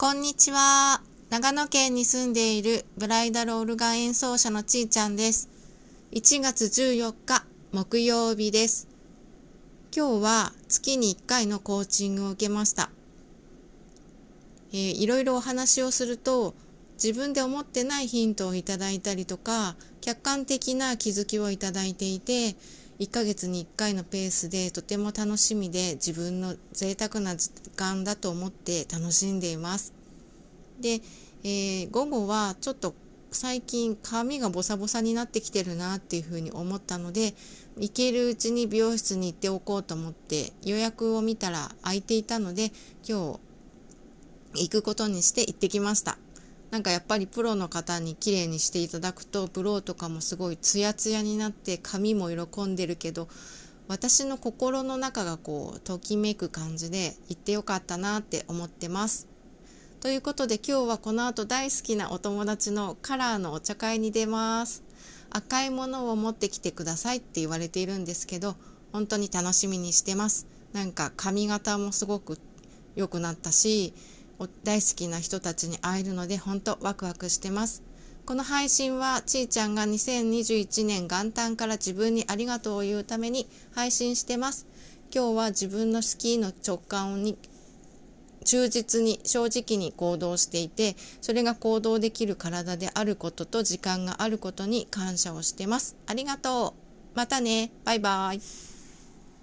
こんにちは。長野県に住んでいるブライダルオルガン演奏者のちーちゃんです。1月14日木曜日です。今日は月に1回のコーチングを受けました。えー、いろいろお話をすると自分で思ってないヒントをいただいたりとか客観的な気づきをいただいていて1ヶ月に1回のペースでとても楽しみで自分の贅沢な時間だと思って楽しんでいます。で、えー、午後はちょっと最近髪がボサボサになってきてるなっていうふうに思ったので行けるうちに美容室に行っておこうと思って予約を見たら空いていたので今日行くことにして行ってきました。なんかやっぱりプロの方に綺麗にしていただくとブローとかもすごいツヤツヤになって髪も喜んでるけど私の心の中がこうときめく感じで行ってよかったなって思ってます。ということで今日はこの後大好きなお友達のカラーのお茶会に出ます。赤いものを持ってきてくださいって言われているんですけど本当に楽しみにしてます。なんか髪型もすごく良くなったし大好きな人たちに会えるので本当ワクワクしてます。この配信はちーちゃんが2021年元旦から自分にありがとうを言うために配信してます。今日は自分のスキーの直感に忠実に正直に行動していてそれが行動できる体であることと時間があることに感謝をしてます。ありがとう。またね。バイバイ。